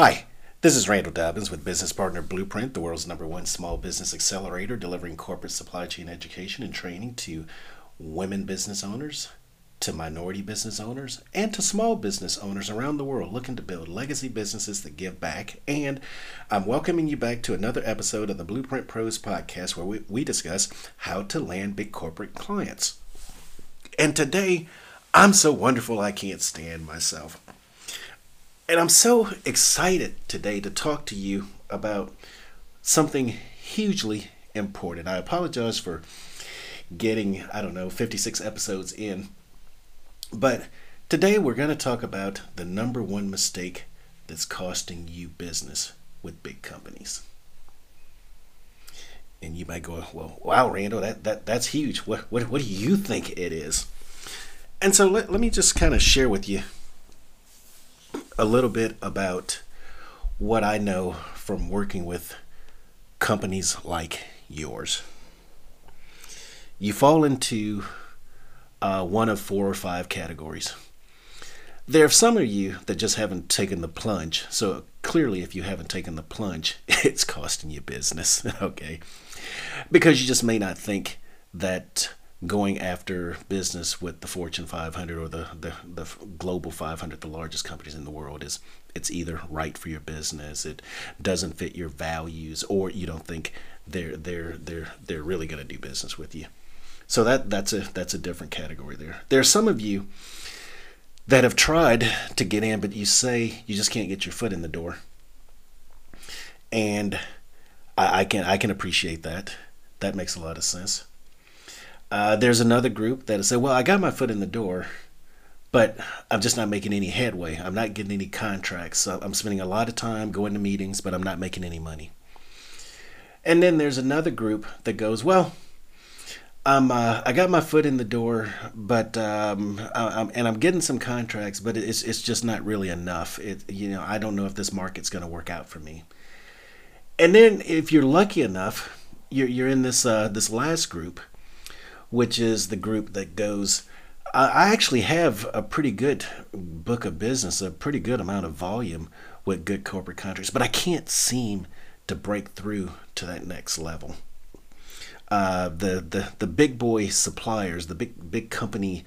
Hi, this is Randall Dobbins with Business Partner Blueprint, the world's number one small business accelerator, delivering corporate supply chain education and training to women business owners, to minority business owners, and to small business owners around the world looking to build legacy businesses that give back. And I'm welcoming you back to another episode of the Blueprint Pros podcast where we, we discuss how to land big corporate clients. And today, I'm so wonderful I can't stand myself. And I'm so excited today to talk to you about something hugely important. I apologize for getting, I don't know, 56 episodes in but today we're going to talk about the number one mistake that's costing you business with big companies. And you might go, well, wow, Randall, that, that that's huge. What, what, what do you think it is? And so let, let me just kind of share with you a little bit about what I know from working with companies like yours. You fall into uh, one of four or five categories. There are some of you that just haven't taken the plunge. So clearly, if you haven't taken the plunge, it's costing you business, okay? Because you just may not think that going after business with the Fortune 500 or the, the, the global 500, the largest companies in the world, is it's either right for your business, it doesn't fit your values, or you don't think they're they're they're they're really going to do business with you. So that that's a that's a different category there. There are some of you that have tried to get in, but you say you just can't get your foot in the door. And I, I can I can appreciate that. That makes a lot of sense. Uh, there's another group that say, "Well, I got my foot in the door, but I'm just not making any headway. I'm not getting any contracts. So I'm spending a lot of time going to meetings, but I'm not making any money." And then there's another group that goes, "Well, I'm uh, I got my foot in the door, but um, I, I'm, and I'm getting some contracts, but it's it's just not really enough. It you know I don't know if this market's going to work out for me. And then if you're lucky enough, you're you're in this uh, this last group, which is the group that goes. I actually have a pretty good book of business, a pretty good amount of volume with good corporate contracts, but I can't seem to break through to that next level uh, the, the the big boy suppliers, the big big company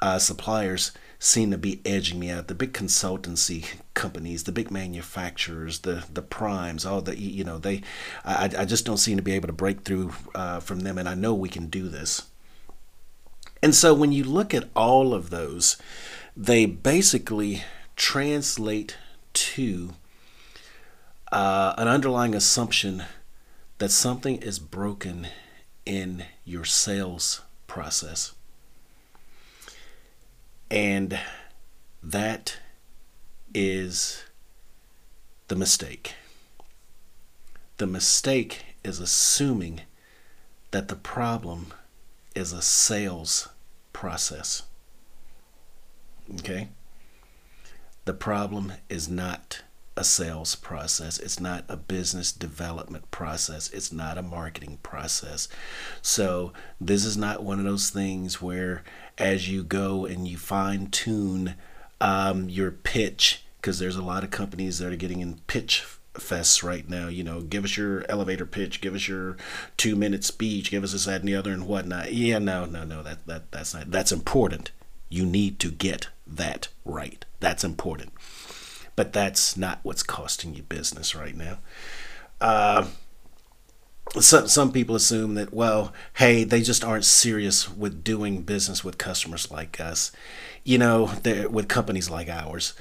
uh, suppliers seem to be edging me out. The big consultancy companies, the big manufacturers, the the primes, all the you know they, I, I just don't seem to be able to break through uh, from them, and I know we can do this. And so when you look at all of those, they basically translate to uh, an underlying assumption that something is broken in your sales process. And that is the mistake. The mistake is assuming that the problem is a sales process. Okay? The problem is not a sales process. It's not a business development process. It's not a marketing process. So, this is not one of those things where, as you go and you fine tune um, your pitch, because there's a lot of companies that are getting in pitch fests right now. You know, give us your elevator pitch, give us your two minute speech, give us this, that, and the other, and whatnot. Yeah, no, no, no, that, that that's not that's important. You need to get that right. That's important but that's not what's costing you business right now. Uh, some some people assume that well, hey, they just aren't serious with doing business with customers like us, you know, with companies like ours.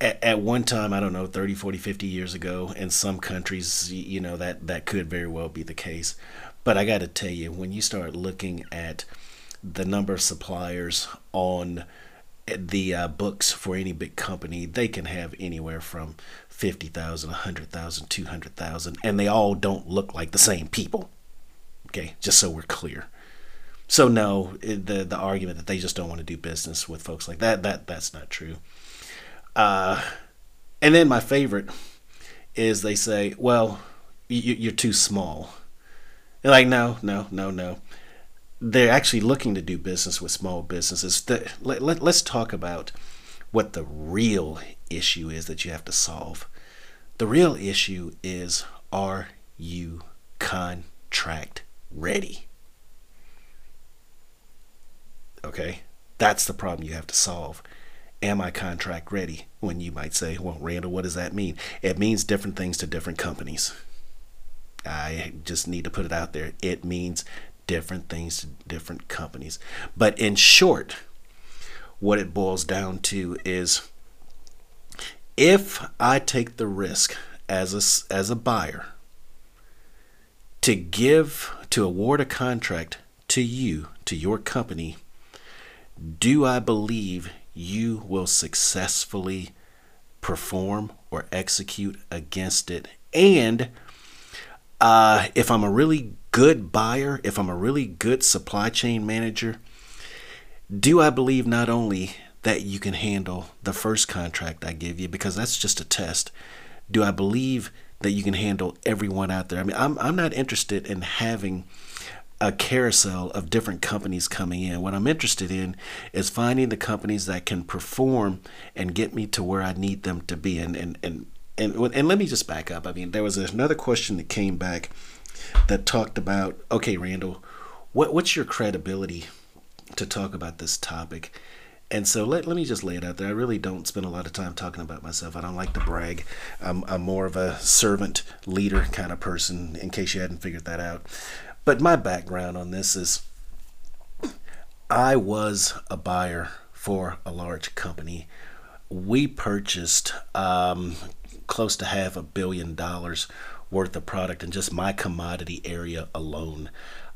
At, at one time, I don't know, 30, 40, 50 years ago, in some countries, you know, that that could very well be the case. But I got to tell you, when you start looking at the number of suppliers on the uh, books for any big company, they can have anywhere from 50,000, 100,000, 200,000, and they all don't look like the same people. Okay, just so we're clear. So no, the the argument that they just don't want to do business with folks like that that that's not true. Uh, and then my favorite is they say, "Well, you, are too small." They're like, no, no, no, no they're actually looking to do business with small businesses. The, let, let, us talk about what the real issue is that you have to solve. The real issue is are you contract ready? Okay? That's the problem you have to solve. Am I contract ready? When you might say, well, Randall, what does that mean? It means different things to different companies. I just need to put it out there. It means different things to different companies. But in short, what it boils down to is if I take the risk as a, as a buyer to give, to award a contract to you, to your company, do I believe you will successfully perform or execute against it? And uh, if I'm a really good buyer, if I'm a really good supply chain manager, do I believe not only that you can handle the first contract I give you, because that's just a test, do I believe that you can handle everyone out there? I mean, I'm, I'm not interested in having a carousel of different companies coming in. What I'm interested in is finding the companies that can perform and get me to where I need them to be. And and and and, and let me just back up. I mean, there was another question that came back that talked about, okay, Randall, what what's your credibility to talk about this topic? And so let, let me just lay it out there. I really don't spend a lot of time talking about myself. I don't like to brag. I'm, I'm more of a servant leader kind of person, in case you hadn't figured that out. But my background on this is I was a buyer for a large company. We purchased um, close to half a billion dollars worth of product in just my commodity area alone.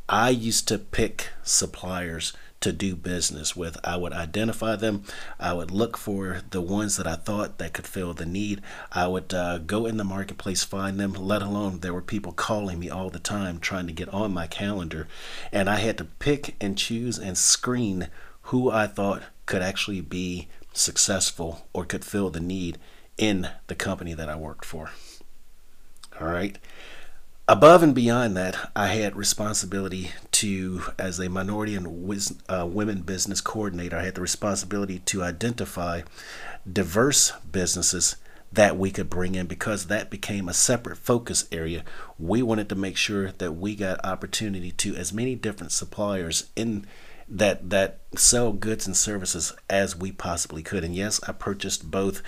I used to pick suppliers to do business with. I would identify them. I would look for the ones that I thought that could fill the need. I would uh, go in the marketplace, find them, let alone there were people calling me all the time trying to get on my calendar. And I had to pick and choose and screen who I thought could actually be successful or could fill the need in the company that I worked for. All right. Above and beyond that, I had responsibility to, as a minority and uh, women business coordinator, I had the responsibility to identify diverse businesses that we could bring in because that became a separate focus area. We wanted to make sure that we got opportunity to as many different suppliers in that that sell goods and services as we possibly could. And yes, I purchased both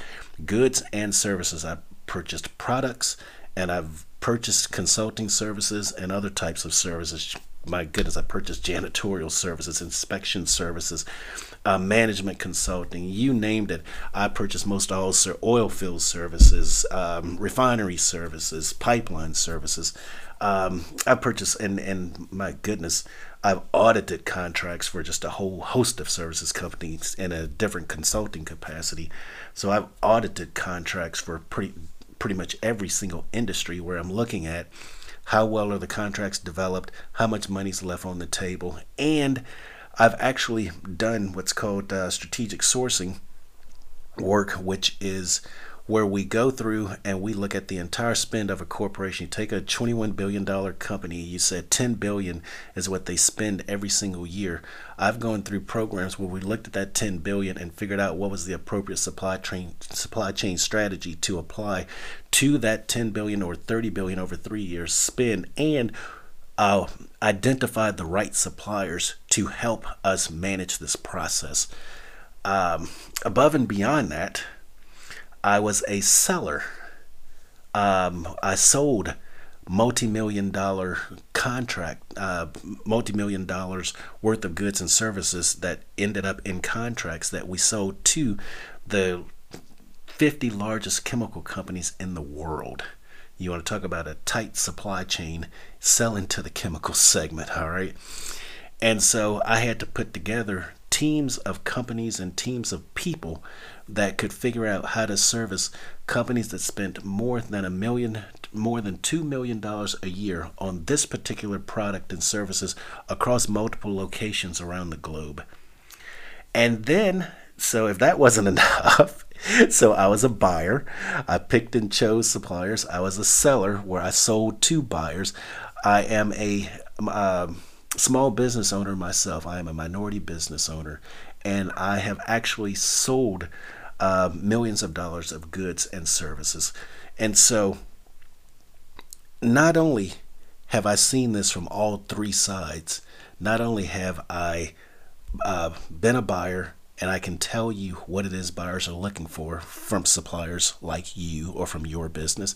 goods and services. I purchased products and I've purchased consulting services and other types of services. My goodness, I purchased janitorial services, inspection services, uh, management consulting, you named it. I purchased most all sir, oil field services, um, refinery services, pipeline services. Um, I purchased, and, and my goodness, I've audited contracts for just a whole host of services companies in a different consulting capacity. So I've audited contracts for pretty pretty much every single industry where I'm looking at how well are the contracts developed, how much money's left on the table, and I've actually done what's called uh, strategic sourcing work, which is where we go through and we look at the entire spend of a corporation. You take a $21 billion company, you said 10 billion is what they spend every single year. I've gone through programs where we looked at that 10 billion and figured out what was the appropriate supply chain supply chain strategy to apply to that 10 billion or 30 billion over three years spend and uh, identified the right suppliers to help us manage this process. Um, above and beyond that, I was a seller. Um, I sold multi-million dollar contract, uh, multi-million dollars worth of goods and services that ended up in contracts that we sold to the 50 largest chemical companies in the world. You want to talk about a tight supply chain selling to the chemical segment, all right? And so I had to put together teams of companies and teams of people that could figure out how to service companies that spent more than a million more than $2 million a year on this particular product and services across multiple locations around the globe. And then, so if that wasn't enough, so I was a buyer. I picked and chose suppliers. I was a seller where I sold to buyers. I am a um, small business owner myself. I am a minority business owner, and I have actually sold uh, millions of dollars of goods and services. And so, not only have I seen this from all three sides, not only have I uh, been a buyer and I can tell you what it is buyers are looking for from suppliers like you or from your business.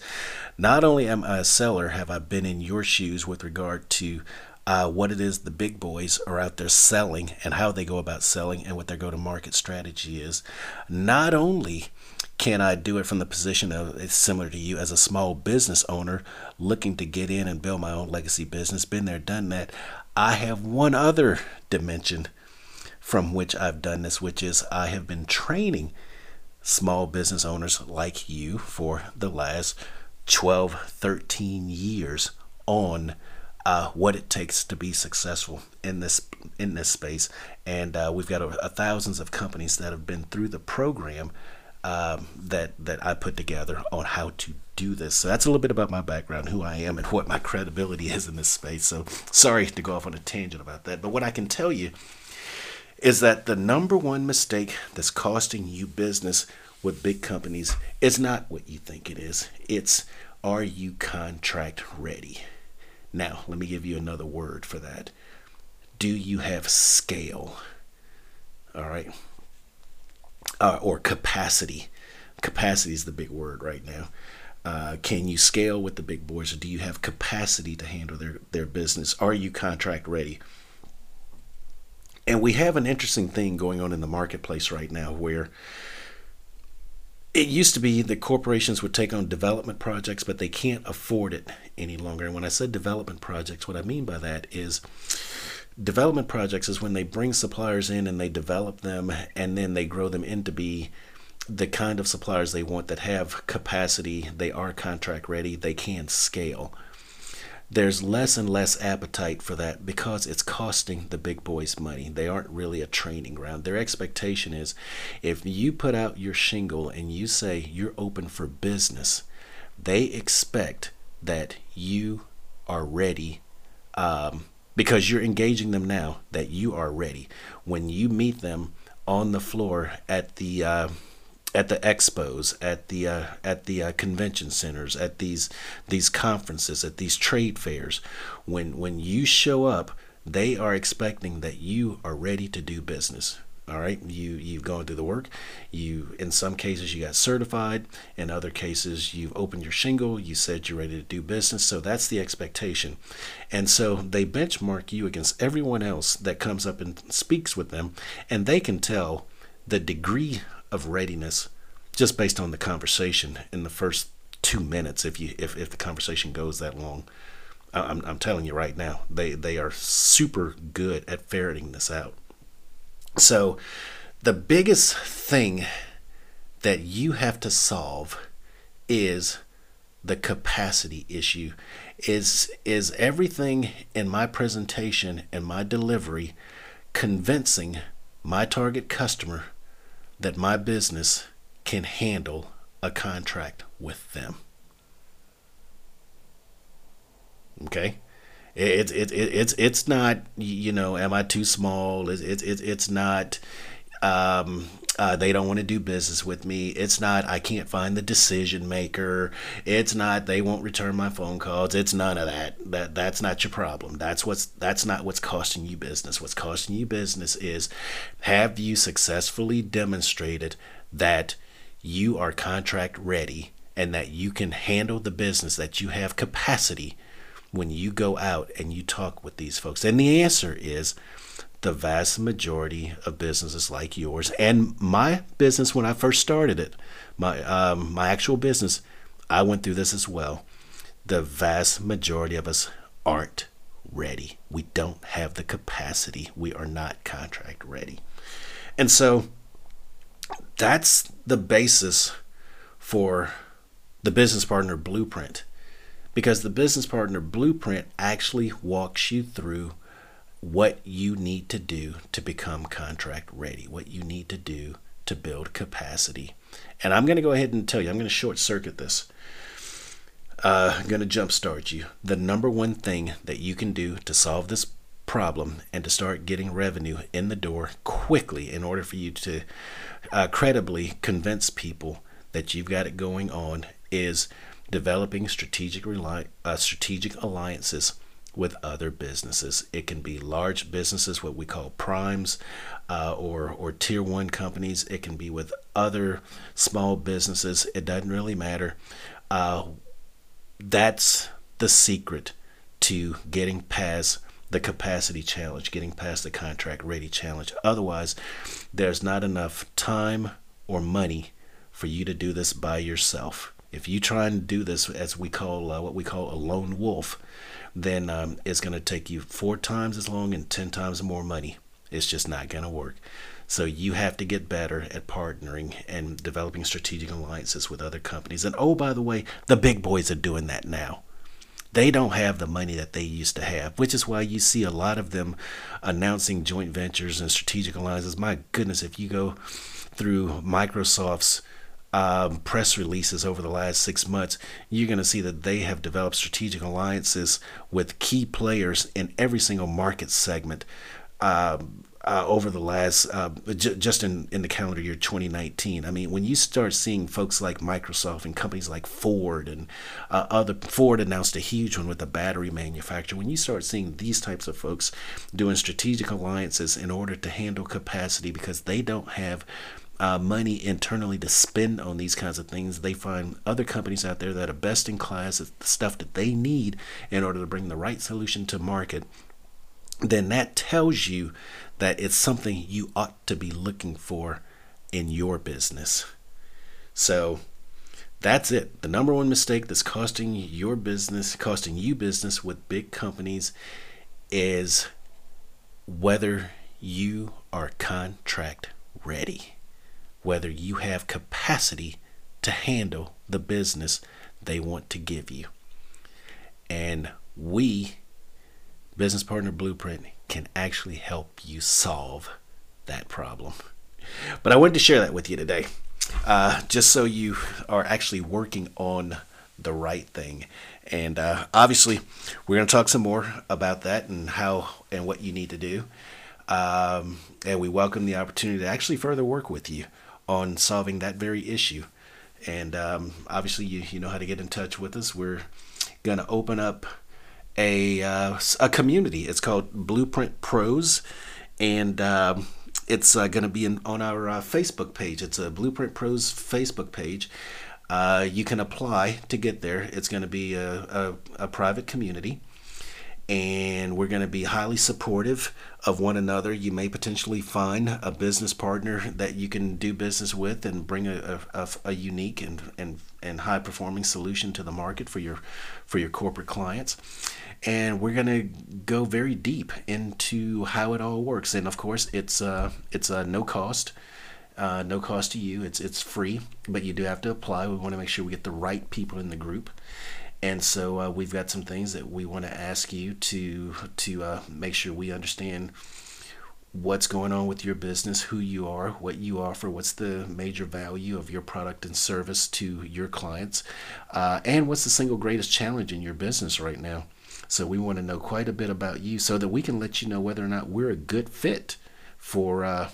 Not only am I a seller, have I been in your shoes with regard to uh, what it is the big boys are out there selling and how they go about selling and what their go to market strategy is. Not only can I do it from the position of it's similar to you as a small business owner looking to get in and build my own legacy business, been there, done that. I have one other dimension from which I've done this, which is I have been training small business owners like you for the last 12, 13 years on uh, what it takes to be successful in this in this space. And uh, we've got a, a thousands of companies that have been through the program um, that that I put together on how to do this. So that's a little bit about my background, who I am, and what my credibility is in this space. So sorry to go off on a tangent about that, but what I can tell you is that the number one mistake that's costing you business with big companies is not what you think it is. It's are you contract ready? Now, let me give you another word for that. Do you have scale? All right. Uh, or capacity. Capacity is the big word right now. Uh, can you scale with the big boys or do you have capacity to handle their, their business? Are you contract ready? And we have an interesting thing going on in the marketplace right now where it used to be that corporations would take on development projects, but they can't afford it any longer. And when I said development projects, what I mean by that is development projects is when they bring suppliers in and they develop them and then they grow them into be the kind of suppliers they want that have capacity, they are contract ready, they can scale there's less and less appetite for that because it's costing the big boys money. They aren't really a training ground. Their expectation is if you put out your shingle and you say you're open for business, they expect that you are ready um, because you're engaging them now, that you are ready. When you meet them on the floor at the uh, at the expos, at the uh, at the uh, convention centers, at these these conferences, at these trade fairs. When when you show up, they are expecting that you are ready to do business. All right, you you've gone through the work. You in some cases you got certified. In other cases you've opened your shingle. You said you're ready to do business. So that's the expectation, and so they benchmark you against everyone else that comes up and speaks with them, and they can tell the degree of readiness just based on the conversation in the first two minutes if you if, if the conversation goes that long. I'm, I'm telling you right now they they are super good at ferreting this out. So the biggest thing that you have to solve is the capacity issue. Is is everything in my presentation and my delivery convincing my target customer that my business can handle a contract with them. Okay? It's it, it, it's it's not you know am I too small it's it's it's not um, uh, they don't want to do business with me. It's not I can't find the decision maker. It's not they won't return my phone calls. It's none of that. That that's not your problem. That's what's that's not what's costing you business. What's costing you business is have you successfully demonstrated that you are contract ready and that you can handle the business that you have capacity when you go out and you talk with these folks. And the answer is the vast majority of businesses like yours and my business when I first started it, my um, my actual business, I went through this as well. The vast majority of us aren't ready. We don't have the capacity. We are not contract ready. And so that's the basis for the business partner blueprint because the business partner blueprint actually walks you through what you need to do to become contract ready, what you need to do to build capacity. And I'm going to go ahead and tell you, I'm going to short circuit this. Uh, I'm going to jumpstart you. The number one thing that you can do to solve this problem and to start getting revenue in the door quickly in order for you to uh, credibly convince people that you've got it going on is developing strategic rely, uh, strategic alliances with other businesses. It can be large businesses, what we call primes, uh, or or tier one companies. It can be with other small businesses. It doesn't really matter. Uh, that's the secret to getting past the capacity challenge, getting past the contract ready challenge. Otherwise, there's not enough time or money for you to do this by yourself. If you try and do this as we call uh, what we call a lone wolf, then um, it's going to take you four times as long and 10 times more money. It's just not going to work. So you have to get better at partnering and developing strategic alliances with other companies. And oh, by the way, the big boys are doing that now. They don't have the money that they used to have, which is why you see a lot of them announcing joint ventures and strategic alliances. My goodness, if you go through Microsoft's um, press releases over the last six months, you're going to see that they have developed strategic alliances with key players in every single market segment. Um, uh, over the last uh, j- just in, in the calendar year 2019 i mean when you start seeing folks like microsoft and companies like ford and uh, other ford announced a huge one with the battery manufacturer when you start seeing these types of folks doing strategic alliances in order to handle capacity because they don't have uh, money internally to spend on these kinds of things. They find other companies out there that are best in class at the stuff that they need in order to bring the right solution to market. Then that tells you that it's something you ought to be looking for in your business. So that's it. The number one mistake that's costing your business, costing you business with big companies is whether you are contract ready whether you have capacity to handle the business they want to give you. And we, Business Partner Blueprint, can actually help you solve that problem. But I wanted to share that with you today, uh, just so you are actually working on the right thing. And uh, obviously, we're going to talk some more about that and how and what you need to do. Um, and we welcome the opportunity to actually further work with you on solving that very issue. And um, obviously, you, you know how to get in touch with us. We're going to open up a, uh, a community. It's called Blueprint Pros. And um, it's uh, going to be in, on our uh, Facebook page. It's a Blueprint Pros Facebook page. Uh, you can apply to get there. It's going to be a, a, a private community and we're going to be highly supportive of one another. You may potentially find a business partner that you can do business with and bring a, a, a unique and, and, and high performing solution to the market for your for your corporate clients. And we're going to go very deep into how it all works. And of course, it's uh, it's uh, no cost. Uh, no cost to you. It's it's free, but you do have to apply. We want to make sure we get the right people in the group and so uh, we've got some things that we want to ask you to to uh, make sure we understand what's going on with your business, who you are, what you offer, what's the major value of your product and service to your clients, uh, and what's the single greatest challenge in your business right now. So we want to know quite a bit about you so that we can let you know whether or not we're a good fit for uh,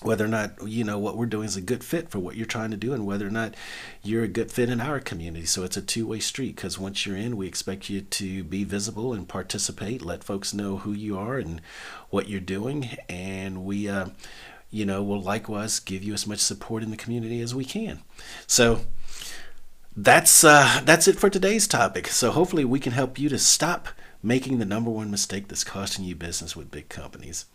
whether or not you know what we're doing is a good fit for what you're trying to do and whether or not you're a good fit in our community. So it's a two-way street because once you're in we expect you to be visible and participate let folks know who you are and what you're doing. And we uh, you know will likewise give you as much support in the community as we can. So that's uh, that's it for today's topic. So hopefully we can help you to stop making the number one mistake that's costing you business with big companies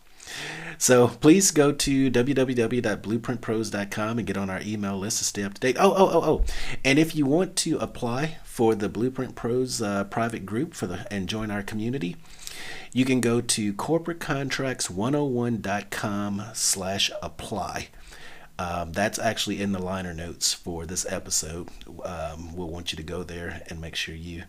so please go to www.blueprintpros.com and get on our email list to stay up to date. Oh, oh, oh, oh. And if you want to apply for the Blueprint Pros uh, private group for the and join our community, you can go to corporatecontracts101.com slash apply. Um, that's actually in the liner notes for this episode. Um, we'll want you to go there and make sure you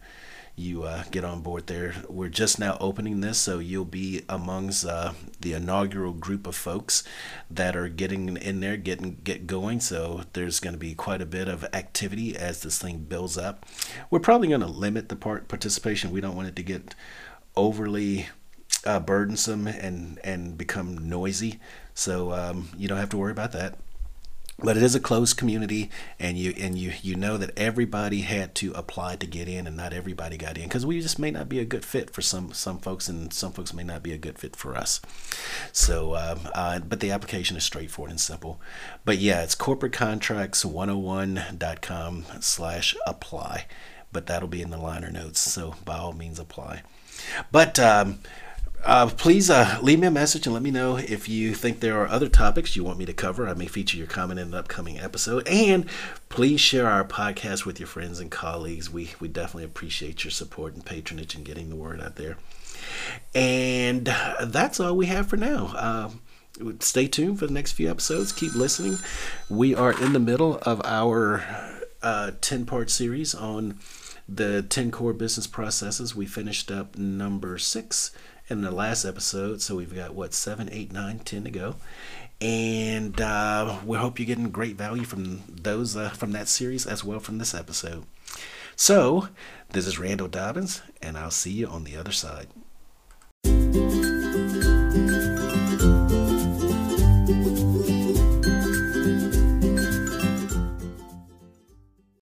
you uh, get on board there. We're just now opening this, so you'll be amongst uh, the inaugural group of folks that are getting in there, getting get going. So there's going to be quite a bit of activity as this thing builds up. We're probably going to limit the part participation. We don't want it to get overly uh, burdensome and and become noisy. So um, you don't have to worry about that. But it is a closed community and you and you you know that everybody had to apply to get in and not everybody got in because we just may not be a good fit for some some folks and some folks may not be a good fit for us. So um, uh, but the application is straightforward and simple. But yeah it's corporatecontracts101.com slash apply. But that'll be in the liner notes so by all means apply. But um, uh, please uh, leave me a message and let me know if you think there are other topics you want me to cover. I may feature your comment in an upcoming episode. And please share our podcast with your friends and colleagues. We, we definitely appreciate your support and patronage in getting the word out there. And that's all we have for now. Uh, stay tuned for the next few episodes. Keep listening. We are in the middle of our uh, 10 part series on the 10 core business processes. We finished up number six in the last episode. So we've got what seven, eight, nine, ten to go, and uh, we hope you're getting great value from those uh, from that series as well from this episode. So this is Randall Dobbins, and I'll see you on the other side.